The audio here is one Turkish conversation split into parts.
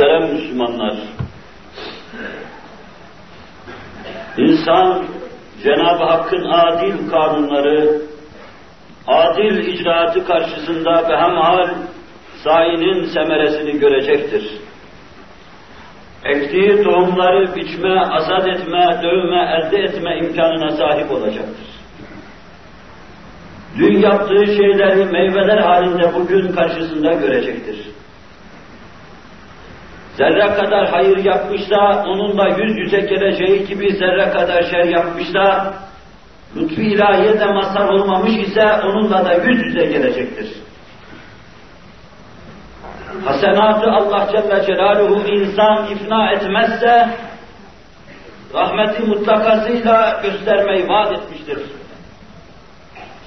Muhterem Müslümanlar, insan Cenab-ı Hakk'ın adil kanunları, adil icraatı karşısında behemhal sayinin semeresini görecektir. Ektiği tohumları biçme, azat etme, dövme, elde etme imkanına sahip olacaktır. Dün yaptığı şeyleri meyveler halinde bugün karşısında görecektir. Zerre kadar hayır yapmışsa, onunla yüz yüze geleceği gibi zerre kadar şer yapmışsa, lütfu ilahiye de mazhar olmamış ise onunla da yüz yüze gelecektir. Hasenatı Allah Celle Celaluhu insan ifna etmezse, rahmeti mutlakasıyla göstermeyi vaat etmiştir.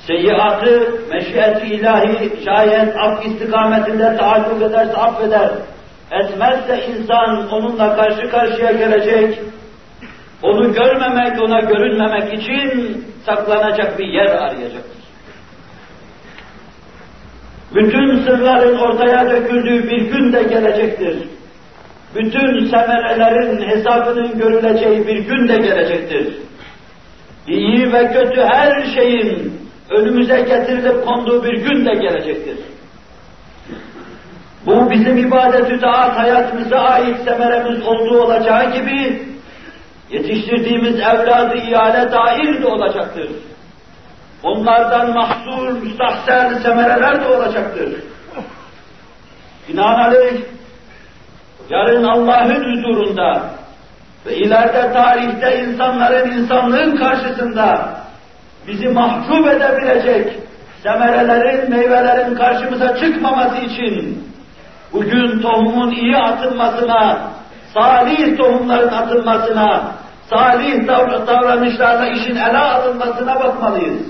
Seyyiatı, meşiyeti ilahi şayet af istikametinde taakkuk ederse affeder. Etmezse insan onunla karşı karşıya gelecek, onu görmemek, ona görünmemek için saklanacak bir yer arayacaktır. Bütün sırların ortaya döküldüğü bir gün de gelecektir. Bütün semerelerin hesabının görüleceği bir gün de gelecektir. İyi ve kötü her şeyin önümüze getirilip konduğu bir gün de gelecektir. Bu bizim ibadet-ü hayatımıza ait semeremiz olduğu olacağı gibi yetiştirdiğimiz evladı ihale dair de olacaktır. Onlardan mahsur, müstahsel semereler de olacaktır. Binaenaleyh, yarın Allah'ın huzurunda ve ileride tarihte insanların insanlığın karşısında bizi mahcup edebilecek semerelerin, meyvelerin karşımıza çıkmaması için bugün tohumun iyi atılmasına, salih tohumların atılmasına, salih davranışlarla işin ele alınmasına bakmalıyız.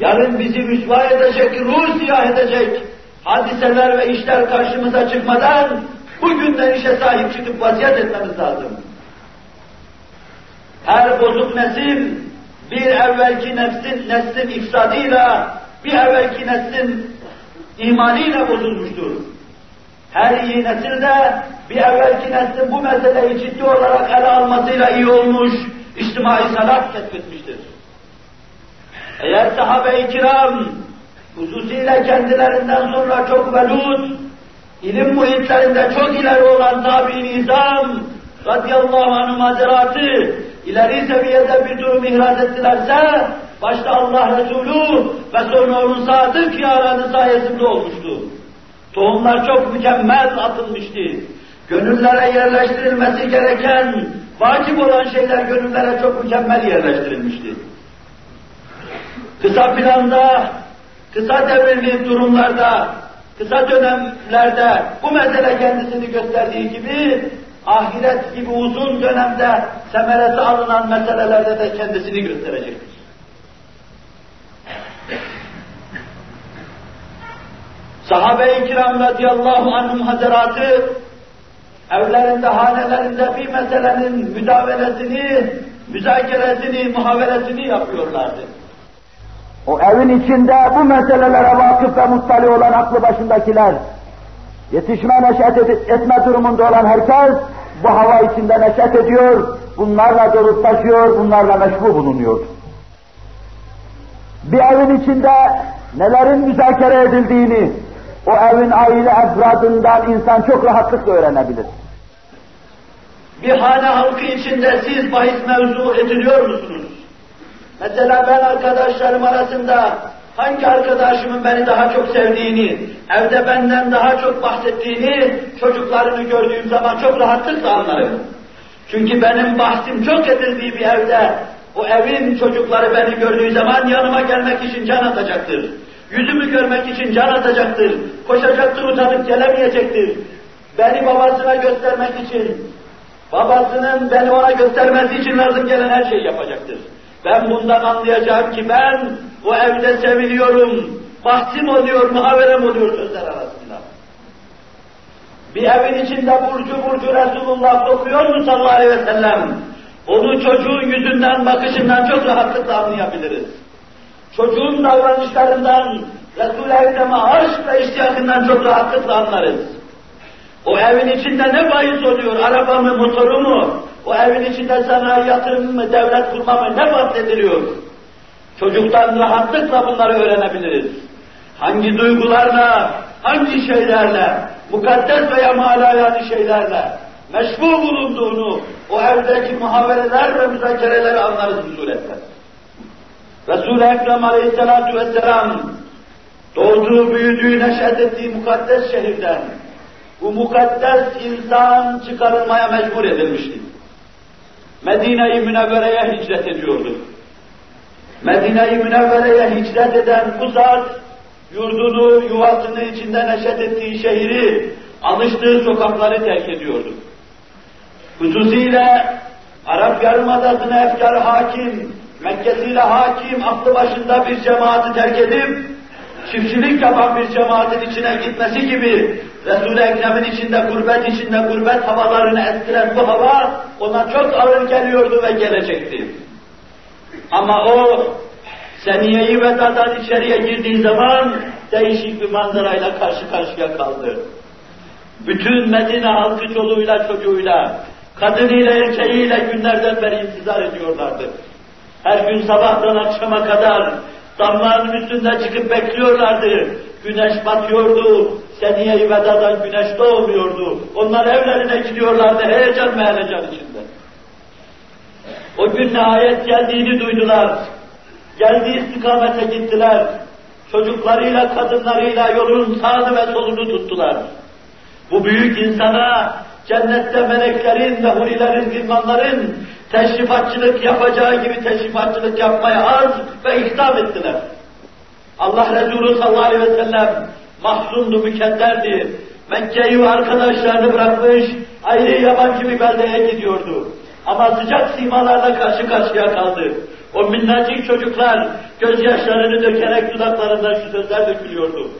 Yarın bizi müsva edecek, ruh siyah edecek hadiseler ve işler karşımıza çıkmadan bugünden işe sahip çıkıp vaziyet etmemiz lazım. Her bozuk nesil bir evvelki nefsin, neslin ifsadıyla, bir evvelki neslin imanıyla bozulmuştur. Her iyi nesil de bir evvelki neslin bu meseleyi ciddi olarak ele almasıyla iyi olmuş, içtimai salat keşfetmiştir. Eğer sahabe-i kiram, hususiyle kendilerinden sonra çok velud, ilim muhitlerinde çok ileri olan tabi-i nizam, radıyallahu anh mazeratı, ileri seviyede bir durum ihraz ettilerse, başta Allah Resulü ve sonra onun sadık yaranı sayesinde olmuştu. Tohumlar çok mükemmel atılmıştı. Gönüllere yerleştirilmesi gereken, vacip olan şeyler gönüllere çok mükemmel yerleştirilmişti. Kısa planda, kısa devirli durumlarda, kısa dönemlerde bu mesele kendisini gösterdiği gibi, ahiret gibi uzun dönemde semeresi alınan meselelerde de kendisini gösterecektir. Sahabe-i kiram radıyallahu anhum hazaratı evlerinde, hanelerinde bir meselenin müdavelesini, müzakeresini, muhaveresini yapıyorlardı. O evin içinde bu meselelere vakıf ve muttali olan aklı başındakiler, yetişme neşet etme durumunda olan herkes bu hava içinde neşet ediyor, bunlarla dolup taşıyor, bunlarla meşgul bulunuyor. Bir evin içinde nelerin müzakere edildiğini, o evin aile efradından insan çok rahatlıkla öğrenebilir. Bir hane halkı içinde siz bahis mevzu ediliyor musunuz? Mesela ben arkadaşlarım arasında hangi arkadaşımın beni daha çok sevdiğini, evde benden daha çok bahsettiğini, çocuklarını gördüğüm zaman çok rahatlıkla anlarım. Çünkü benim bahsim çok edildiği bir evde, o evin çocukları beni gördüğü zaman yanıma gelmek için can atacaktır. Yüzümü görmek için can atacaktır. Koşacaktır, utanıp gelemeyecektir. Beni babasına göstermek için, babasının beni ona göstermesi için lazım gelen her şeyi yapacaktır. Ben bundan anlayacağım ki ben o evde seviliyorum, bahsim oluyor, muhaverem oluyor sözler arasında. Bir evin içinde burcu burcu Resulullah kokuyor mu sallallahu aleyhi ve sellem? Onu çocuğun yüzünden, bakışından çok rahatlıkla anlayabiliriz. Çocuğun davranışlarından, Resul-i Ekrem'e aşk ve iştiyakından çok rahatlıkla anlarız. O evin içinde ne bahis oluyor? Araba mı, motoru mu? O evin içinde sanayi yatırım mı, devlet kurma mı ne bahsediliyor? Çocuktan rahatlıkla bunları öğrenebiliriz. Hangi duygularla, hangi şeylerle, mukaddes veya malayani şeylerle meşbu bulunduğunu o evdeki muhabereler ve müzakereleri anlarız bu suretten. Resul-i Ekrem Aleyhisselatü Vesselam doğduğu, büyüdüğü, neşet ettiği mukaddes şehirden bu mukaddes insan çıkarılmaya mecbur edilmişti. Medine-i Münevvere'ye hicret ediyordu. Medine-i Münevvere'ye hicret eden bu zat, yurdunu, yuvasını içinde neşet ettiği şehri, alıştığı sokakları terk ediyordu. Hususiyle Arap Yarımadası'na efkar hakim, Mekke'siyle hakim, aklı başında bir cemaati terk edip, çiftçilik yapan bir cemaatin içine gitmesi gibi, Resul-i Ekrem'in içinde, gurbet içinde, gurbet havalarını etkilen bu hava, ona çok ağır geliyordu ve gelecekti. Ama o, seniyeyi vedadan içeriye girdiği zaman, değişik bir manzarayla karşı karşıya kaldı. Bütün Medine halkı çoluğuyla çocuğuyla, kadınıyla erkeğiyle günlerden beri intizar ediyorlardı. Her gün sabahtan akşama kadar damların üstünde çıkıp bekliyorlardı. Güneş batıyordu, seniye-i vedadan güneş doğmuyordu. Onlar evlerine gidiyorlardı heyecan ve heyecan içinde. O gün nihayet geldiğini duydular. Geldiği istikamete gittiler. Çocuklarıyla, kadınlarıyla yolun sağını ve solunu tuttular. Bu büyük insana cennette meleklerin ve hurilerin, gilmanların teşrifatçılık yapacağı gibi teşrifatçılık yapmaya az ve ihtam ettiler. Allah Resulü sallallahu aleyhi ve sellem mahzundu, mükedderdi. Mekke'yi ve arkadaşlarını bırakmış, ayrı yabancı bir beldeye gidiyordu. Ama sıcak simalarla karşı karşıya kaldı. O minnacık çocuklar gözyaşlarını dökerek dudaklarından şu sözler dökülüyordu.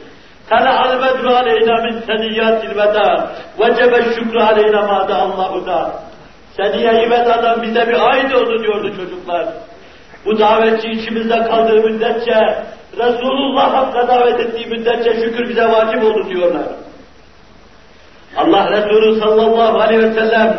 Tala al-bedru aleyna min seniyyatil veda. Vecebe şükrü aleyna mâde Allahu da. Seniye-i vedadan bize bir ay doğdu diyordu çocuklar. Bu davetçi içimizde kaldığı müddetçe, Resulullah Hakk'a davet ettiği müddetçe şükür bize vacip oldu diyorlar. Allah Resulü sallallahu aleyhi ve sellem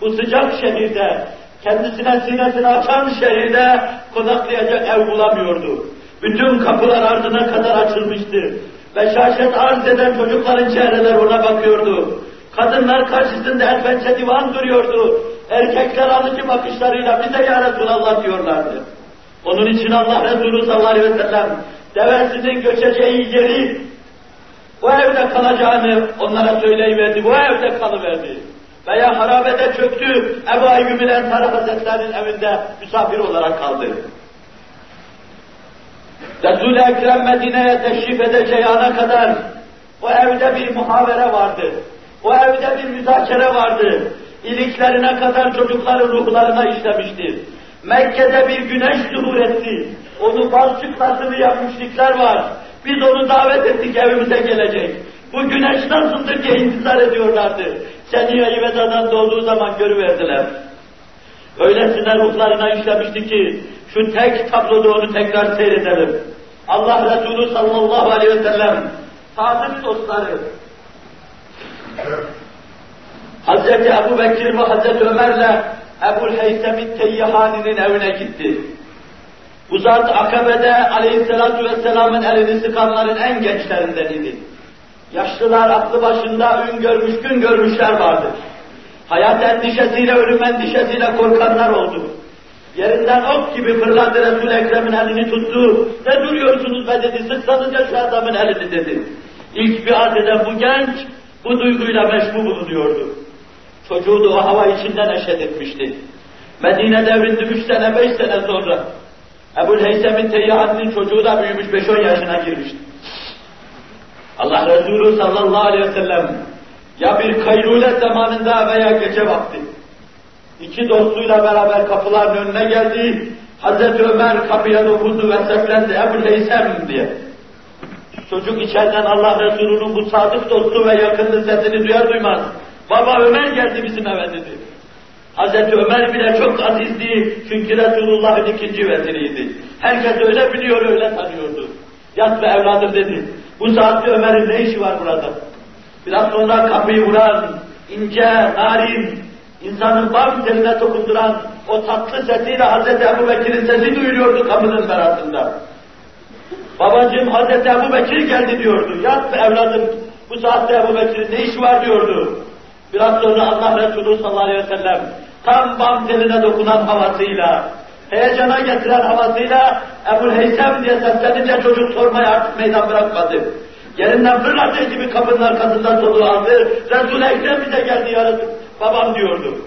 bu sıcak şehirde, kendisine sinesini açan şehirde konaklayacak ev bulamıyordu. Bütün kapılar ardına kadar açılmıştı. Ve şaşet arz eden çocukların çehreleri ona bakıyordu. Kadınlar karşısında el pençe divan duruyordu. Erkekler alıcı bakışlarıyla bize ya Resulallah diyorlardı. Onun için Allah Resulü sallallahu aleyhi ve sellem devesinin göçeceği yeri o evde kalacağını onlara söyleyiverdi. Bu evde kalıverdi. Veya harabede çöktü. Ebu ile Ensar Hazretleri'nin evinde misafir olarak kaldı. Resul-i Ekrem Medine'ye teşrif edeceği ana kadar o evde bir muhavere vardı. O evde bir müzakere vardı. İliklerine kadar çocukların ruhlarına işlemişti. Mekke'de bir güneş zuhur etti. Onu balçıklasını yapmışlıklar var. Biz onu davet ettik evimize gelecek. Bu güneş nasıldır diye intizar ediyorlardı. Seniye-i Veda'dan doğduğu zaman görüverdiler. Öylesine ruhlarına işlemişti ki şu tek tabloda onu tekrar seyredelim. Allah Resulü sallallahu aleyhi ve sellem sadık dostları Hazreti Ebu Bekir ve Hazreti Ömer'le Ebu'l Heysem'in Teyyihani'nin evine gitti. Bu zat Akabe'de aleyhissalatu vesselamın elini sıkanların en gençlerinden idi. Yaşlılar aklı başında ün görmüş, gün görmüşler vardır. Hayat endişesiyle, ölüm endişesiyle korkanlar oldu. Yerinden ok gibi fırladı Resul-i Ekrem'in elini tuttu. Ne duruyorsunuz be dedi, sıksanız ya şu adamın elini dedi. İlk bir eden bu genç, bu duyguyla meşbu bulunuyordu. Çocuğu da o hava içinde neşet etmişti. Medine devrinde üç sene, beş sene sonra Ebu'l Heysem'in teyyahatinin çocuğu da büyümüş, beş on yaşına girmişti. Allah Resulü sallallahu aleyhi ve sellem ya bir kayrule zamanında veya gece vakti iki dostuyla beraber kapıların önüne geldi. Hazreti Ömer kapıya dokundu ve seslendi Ebu'l Heysem diye. Çocuk içeriden Allah Resulü'nün bu sadık dostu ve yakınlı sesini duyar duymaz. Baba Ömer geldi bizim eve dedi. Hazreti Ömer bile çok azizdi çünkü Resulullah'ın ikinci veziriydi. Herkes öyle biliyor, öyle tanıyordu. Yat ve evladım dedi. Bu saatte Ömer'in ne işi var burada? Biraz sonra kapıyı vuran, ince, narin, insanın bam teline dokunduran o tatlı sesiyle Hazreti Ebu Bekir'in sesi duyuluyordu kapının berasında. Babacığım Hazreti Ebu Bekir geldi diyordu. Yat evladım bu saatte Ebu Bekir'in ne işi var diyordu. Biraz sonra Allah Resulü sallallahu aleyhi ve sellem tam bam teline dokunan havasıyla, heyecana getiren havasıyla Ebu Heysem diye seslenince çocuk sormaya artık meydan bırakmadı. Yerinden fırladığı gibi kapının arkasından soluğu aldı. Resul-i Ekrem bize geldi yarın babam diyordu.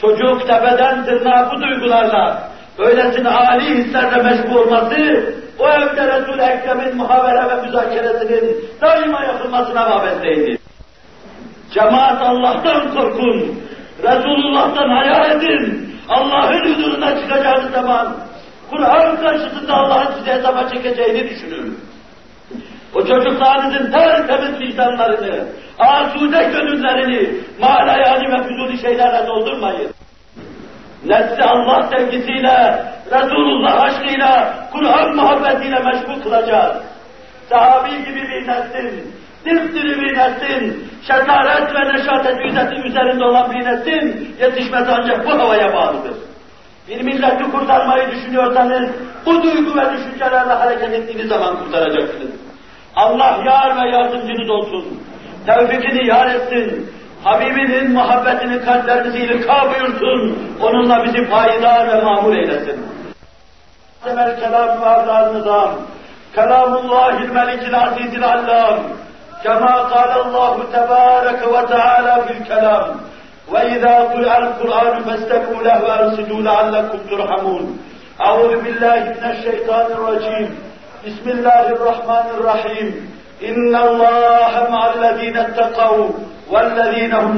Çocuk tepeden tırnağa bu duygularla, böylesine âli hislerle meşgul olması, o evde Resul-i Ekrem'in muhabere ve müzakeresinin daima yapılmasına vabetteydi. Cemaat Allah'tan korkun, Resulullah'tan hayal edin, Allah'ın huzuruna çıkacağınız zaman, Kur'an karşısında Allah'ın size hesaba çekeceğini düşünün. O çocuklarınızın tertemiz vicdanlarını, asude gönüllerini, malayani ve füzuli şeylerle doldurmayın. Nesli Allah sevgisiyle, Resulullah aşkıyla, Kur'an muhabbetiyle meşgul kılacağız. Sahabi gibi bir neslin, dipdiri bir neslin, şetaret ve neşatet üzerinde olan bir neslin yetişmesi ancak bu havaya bağlıdır. Bir milleti kurtarmayı düşünüyorsanız, bu duygu ve düşüncelerle hareket ettiğiniz zaman kurtaracaksınız. Allah yar ve yardımcınız olsun. Tevfikini yar etsin. Habibinin muhabbetini kalplerinizi ilka buyursun. Onunla bizi payidar ve mamur eylesin. Temel kelam ve avlal nizam. Kelamullahil melikil azizil allam. كما قال الله تبارك وتعالى في الكلام وإذا قرأ القرآن فاستمعوا له وأنصتوا لعلكم ترحمون أعوذ بالله من الشيطان الرجيم بسم الله الرحمن الرحيم إن الله مع الذين اتقوا والذين هم